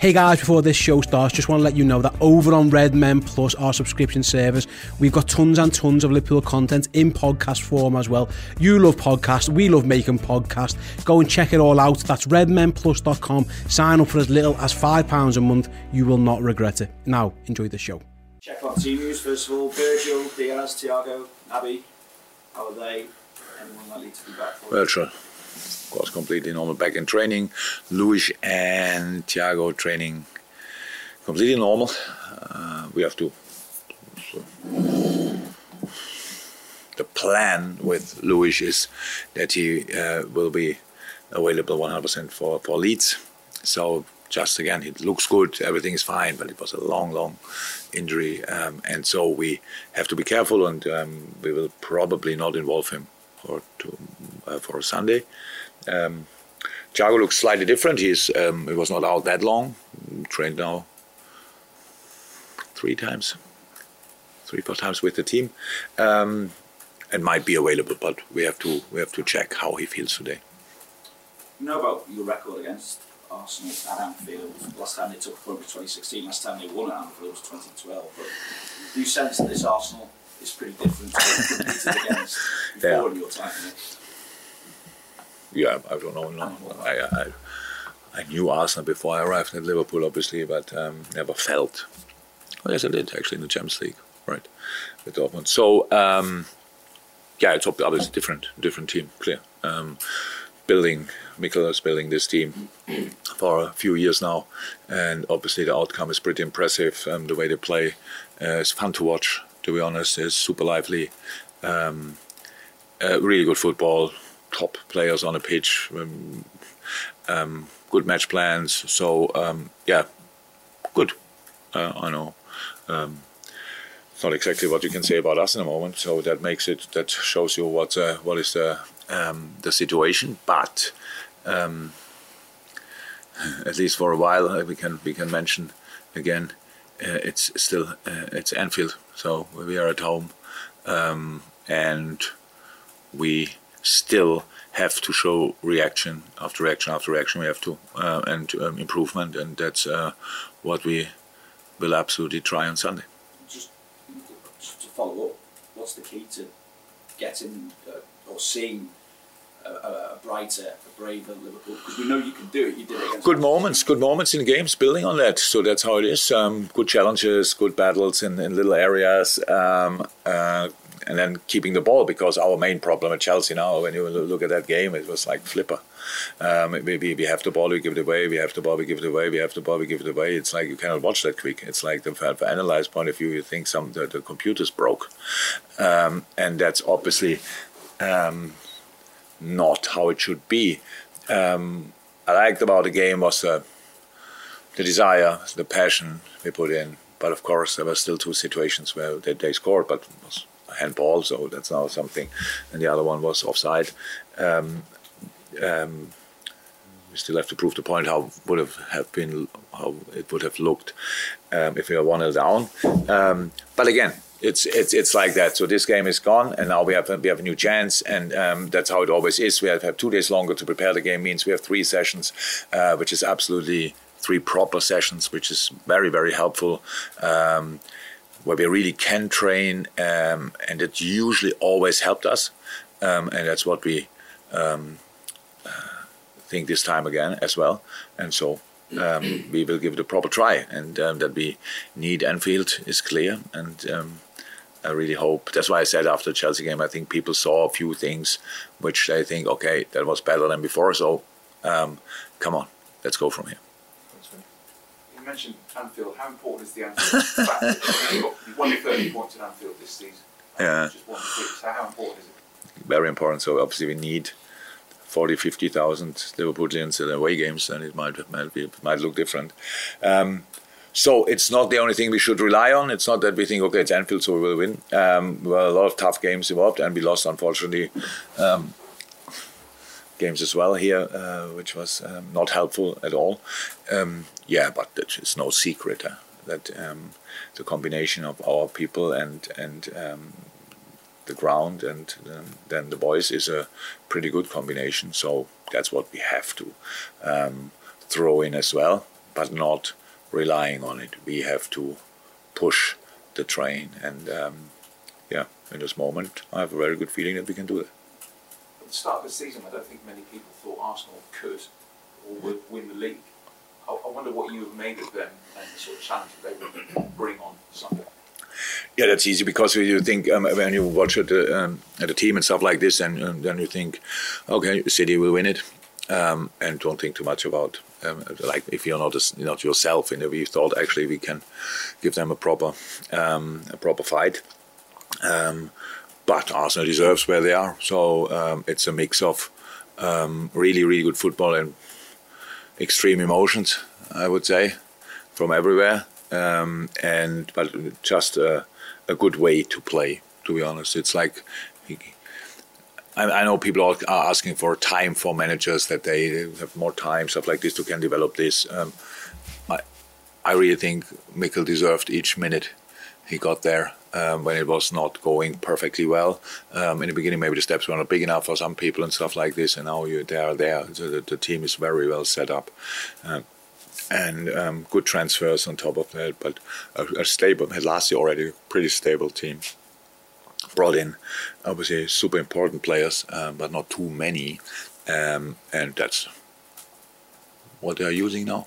Hey guys, before this show starts, just want to let you know that over on Red Men Plus, our subscription service, we've got tons and tons of Liverpool content in podcast form as well. You love podcasts, we love making podcasts. Go and check it all out. That's redmenplus.com. Sign up for as little as £5 a month. You will not regret it. Now, enjoy the show. Check on team news first of all. Virgil, Diaz, Thiago, Naby. How are they? Anyone likely to be back for Well, sure. Of course, completely normal back in training. Luis and Thiago training completely normal. Uh, we have to. So, the plan with Luis is that he uh, will be available 100% for, for Leeds. So just again, it looks good, everything is fine, but it was a long, long injury, um, and so we have to be careful, and um, we will probably not involve him for to, uh, for Sunday. Um, Thiago looks slightly different. He's um, he was not out that long. Trained now three times, three four times with the team, um, and might be available. But we have to we have to check how he feels today. You know about your record against Arsenal at Anfield. Last time they took a point was 2016. Last time they won at Anfield was 2012. But do you sense that this Arsenal is pretty different to what you against before Yeah. in your time? Yeah, I don't know. No, I, I I knew Arsenal before I arrived at Liverpool, obviously, but um, never felt. Oh, yes, I did actually in the Champions League, right, with Dortmund. So um, yeah, it's obviously different, different team, clear. Um, building, Mikel is building this team for a few years now, and obviously the outcome is pretty impressive. Um, the way they play uh, is fun to watch. To be honest, it's super lively. Um, uh, really good football, top players on the pitch, um, um, good match plans. So um, yeah, good. Uh, I know. Um, it's not exactly what you can say about us in a moment, so that makes it that shows you what uh, what is the um, the situation. But um, at least for a while, uh, we can we can mention again. Uh, it's still uh, it's Anfield, so we are at home, um, and we still have to show reaction after reaction after reaction. We have to uh, and um, improvement, and that's uh, what we will absolutely try on Sunday. Just, just to follow up, what's the key to getting uh, or seeing a, a, brighter, a braver Liverpool? Because we know you can do it. You did it Good moments, good moments in games, building on that. So that's how it is. Um, good challenges, good battles in, in little areas, um, uh, and then keeping the ball because our main problem at Chelsea now, when you look at that game, it was like flipper. Um, maybe we have the ball, we give it away. We have the ball, we give it away. We have the ball, we give it away. It's like you cannot watch that quick. It's like the, from an analyze point of view, you think some the, the computer's broke, um, and that's obviously um, not how it should be. Um, I liked about the game was uh, the desire, the passion we put in. But of course, there were still two situations where they, they scored, but was handball, so that's now something. And the other one was offside. Um, um, we still have to prove the point how would have, have been how it would have looked um, if we were one 0 down. Um, but again, it's it's it's like that. So this game is gone, and now we have we have a new chance, and um, that's how it always is. We have, have two days longer to prepare the game. Means we have three sessions, uh, which is absolutely three proper sessions, which is very very helpful. Um, where we really can train, um, and it usually always helped us, um, and that's what we think this time again as well, and so um, we will give it a proper try. And um, that we need Anfield is clear, and um, I really hope. That's why I said after the Chelsea game, I think people saw a few things which they think, okay, that was better than before. So um, come on, let's go from here. You mentioned Anfield. How important is the Anfield factor? You've won 30 points at Anfield this season. Yeah. Just won six. How important is it? Very important. So obviously we need 40, 50,000 Liverpoolians at away games, and it might might, be, might look different. Um, so it's not the only thing we should rely on. It's not that we think, okay, it's Anfield, so we will win. Um, well, a lot of tough games involved, and we lost, unfortunately, um, games as well here, uh, which was um, not helpful at all. Um, yeah, but it's no secret uh, that um, the combination of our people and and um, the ground and then the boys is a pretty good combination. So that's what we have to throw in as well, but not relying on it. We have to push the train, and um, yeah, in this moment, I have a very good feeling that we can do that. At the start of the season, I don't think many people thought Arsenal could or would win the league. I, I wonder what you have made of them and the sort of challenge that they bring on Sunday. Yeah, that's easy because you think um, when you watch at the, um, the team and stuff like this, and um, then you think, okay, City will win it, um, and don't think too much about um, like if you're not a, not yourself. You know, we thought actually we can give them a proper um, a proper fight. But Arsenal deserves where they are, so it's a mix of really really good football and extreme emotions. I would say from everywhere, um, and but just a, a good way to play. To be honest, it's like I, I, know people are asking for time for managers that they have more time, stuff like this, to can develop this. Um, I, I really think Mikel deserved each minute he got there um, when it was not going perfectly well. Um, in the beginning, maybe the steps were not big enough for some people and stuff like this, and now you, they are there. So the, the, team is very well set up. Um, and um, good transfers on top of that, but a, a stable, last year already, a pretty stable team brought in obviously super important players, um, but not too many, um, and that's what they are using now.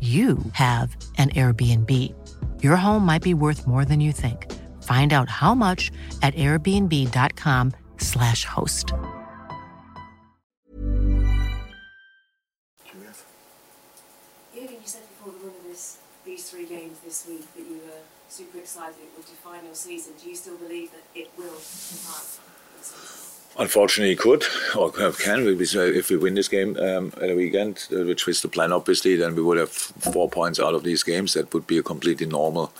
you have an Airbnb. Your home might be worth more than you think. Find out how much at airbnb.com/slash host. Jürgen, you said before the run of this, these three games this week that you were super excited it would define your season. Do you still believe that it will define your season? Unfortunately, could or can. If we win this game um, at a weekend, uh, which was the plan, obviously, then we would have four points out of these games. That would be a completely normal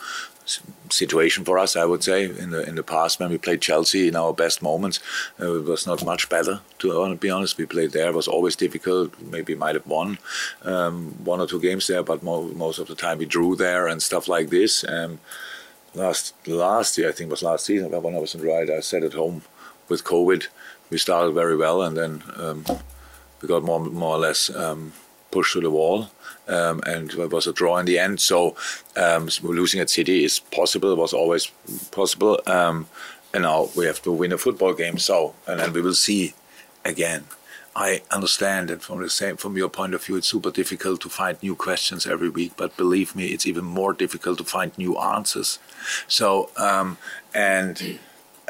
situation for us, I would say. In the in the past, when we played Chelsea in our best moments, uh, it was not much better. To be honest, we played there. It was always difficult. Maybe might have won um, one or two games there, but mo- most of the time we drew there and stuff like this. Um, last last year, I think it was last season, when I wasn't right, I sat at home with COVID. We started very well, and then um, we got more more or less um, pushed to the wall um, and it was a draw in the end. So um, losing at City is possible. It was always possible. Um, and now we have to win a football game. So and then we will see again. I understand that from the same from your point of view, it's super difficult to find new questions every week. But believe me, it's even more difficult to find new answers. So um, and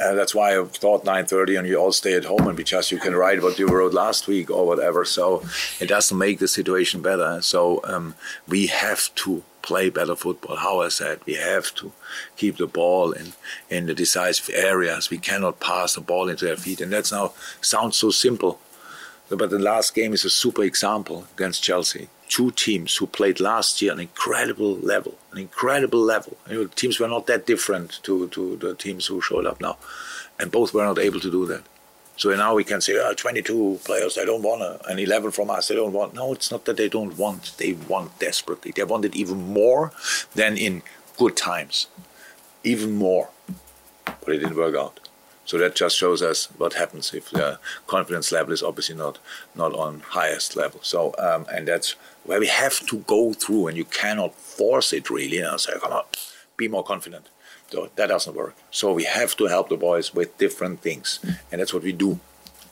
uh, that's why I thought 9:30, and you all stay at home, and because you can write what you wrote last week or whatever. So it doesn't make the situation better. So um, we have to play better football. How I said, we have to keep the ball in in the decisive areas. We cannot pass the ball into their feet, and that's now sounds so simple, but the last game is a super example against Chelsea two teams who played last year an incredible level, an incredible level. You know, teams were not that different to, to the teams who showed up now, and both were not able to do that. So now we can say, oh, 22 players, they don't want and 11 from us, they don't want. No, it's not that they don't want. They want desperately. They want it even more than in good times, even more. But it didn't work out. So that just shows us what happens if the confidence level is obviously not not on highest level. So um, and that's where we have to go through, and you cannot force it really. You know, say, come on, be more confident. So that doesn't work. So we have to help the boys with different things, and that's what we do.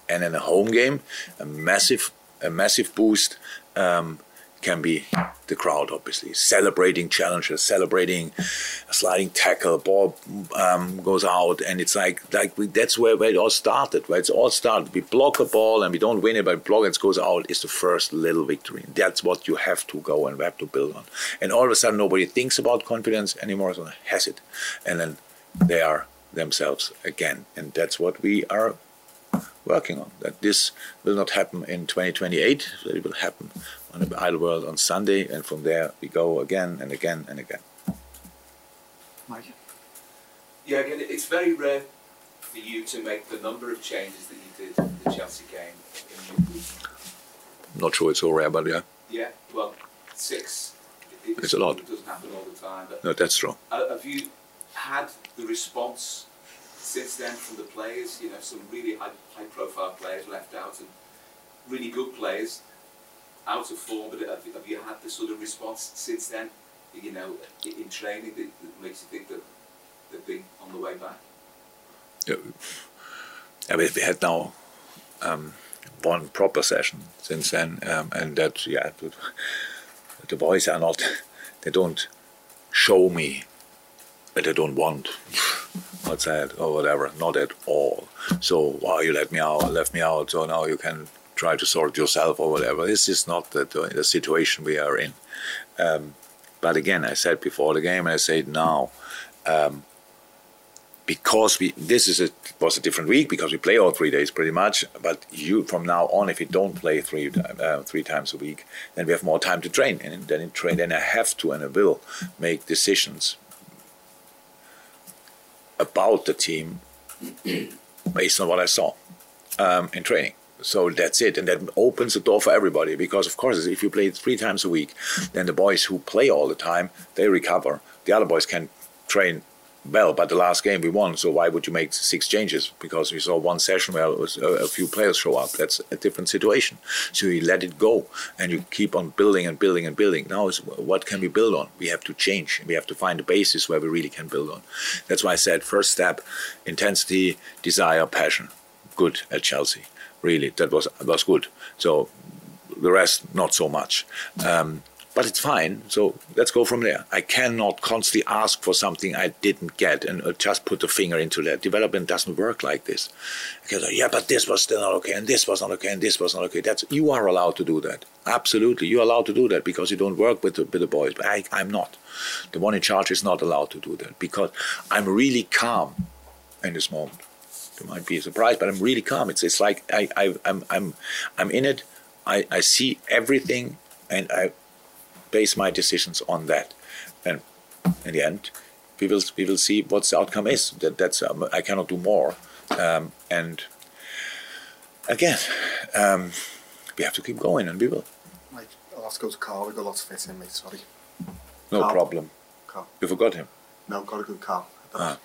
And in a home game, a massive a massive boost. Um, can be the crowd, obviously. Celebrating challenges, celebrating a sliding tackle, ball um, goes out, and it's like like we, that's where, where it all started. Where it's all started. We block a ball and we don't win it, but block it goes out is the first little victory. That's what you have to go and have to build on. And all of a sudden, nobody thinks about confidence anymore. So has it, and then they are themselves again, and that's what we are working on. That this will not happen in 2028. That it will happen on the Idleworld on Sunday, and from there we go again and again and again. Mike? Yeah, again, it's very rare for you to make the number of changes that you did in the Chelsea game in Not sure it's so rare, but yeah. Yeah, well, six. It, it's a lot. It doesn't happen all the time. But no, that's true. Uh, have you had the response since then from the players? You know, some really high, high-profile players left out and really good players out of form, but have, have you had the sort of response since then, you know, in training that, that makes you think that they've been on the way back? Yeah, I mean, we had now um, one proper session since then, um, and that, yeah, the, the boys are not, they don't show me that they don't want that or whatever, not at all. So, why you let me out, left me out, so now you can try to sort yourself or whatever. This is not the, the situation we are in. Um, but again, I said before the game, and I say it now, um, because we this is a was a different week because we play all three days pretty much. But you from now on, if you don't play three uh, three times a week, then we have more time to train, and then in train, then I have to and I will make decisions about the team based on what I saw um, in training. So that's it, and that opens the door for everybody. Because of course, if you play three times a week, then the boys who play all the time they recover. The other boys can train well, but the last game we won. So why would you make six changes? Because we saw one session where was, uh, a few players show up. That's a different situation. So you let it go, and you keep on building and building and building. Now what can we build on? We have to change. We have to find a basis where we really can build on. That's why I said first step: intensity, desire, passion. Good at Chelsea really that was was good. So the rest not so much. Um, but it's fine. So let's go from there. I cannot constantly ask for something I didn't get and uh, just put the finger into that. Development doesn't work like this. Because yeah, but this was still not okay, and this was not okay, and this was not okay. That's you are allowed to do that. Absolutely, you're allowed to do that because you don't work with the, with the boys. But I, I'm not. The one in charge is not allowed to do that because I'm really calm in this moment. You might be surprised, but I'm really calm. It's it's like I, I I'm I'm I'm in it. I, I see everything and I base my decisions on that. And in the end, we will we will see what the outcome is. That that's um, I cannot do more, um, and again, um, we have to keep going, and we will. Mate, I'll have to go to Carl. We've got lots of fit in, mate. Sorry. No Carl. problem. Carl. You forgot him. No, got a go to Carl. Ah.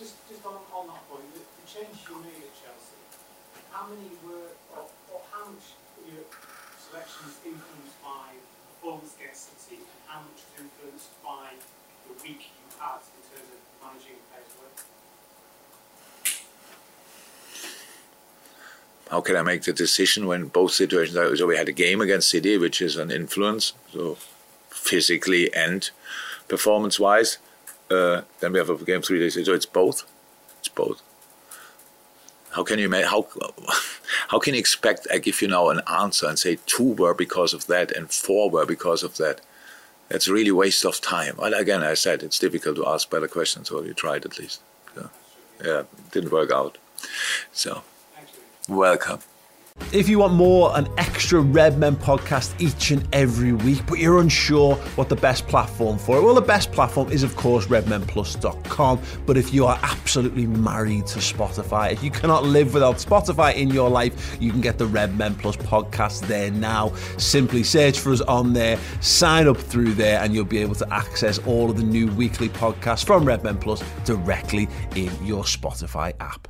Just, just on, on that point, the, the change you made at Chelsea, how many were, or, or how much were your selections influenced by performance against City, and how much was influenced by the week you had in terms of managing the players' work? How can I make the decision when both situations? So we had a game against City, which is an influence, so physically and performance-wise. Uh, then we have a game three days. later. So it's both. It's both. How can you make how how can you expect I give you now an answer and say two were because of that and four were because of that? That's really waste of time. And again, I said it's difficult to ask better questions, so you tried at least. So, yeah, didn't work out. So, welcome. If you want more an extra Red Men podcast each and every week, but you're unsure what the best platform for it, well, the best platform is, of course, redmenplus.com. But if you are absolutely married to Spotify, if you cannot live without Spotify in your life, you can get the Red Men Plus podcast there now. Simply search for us on there, sign up through there, and you'll be able to access all of the new weekly podcasts from Red Men Plus directly in your Spotify app.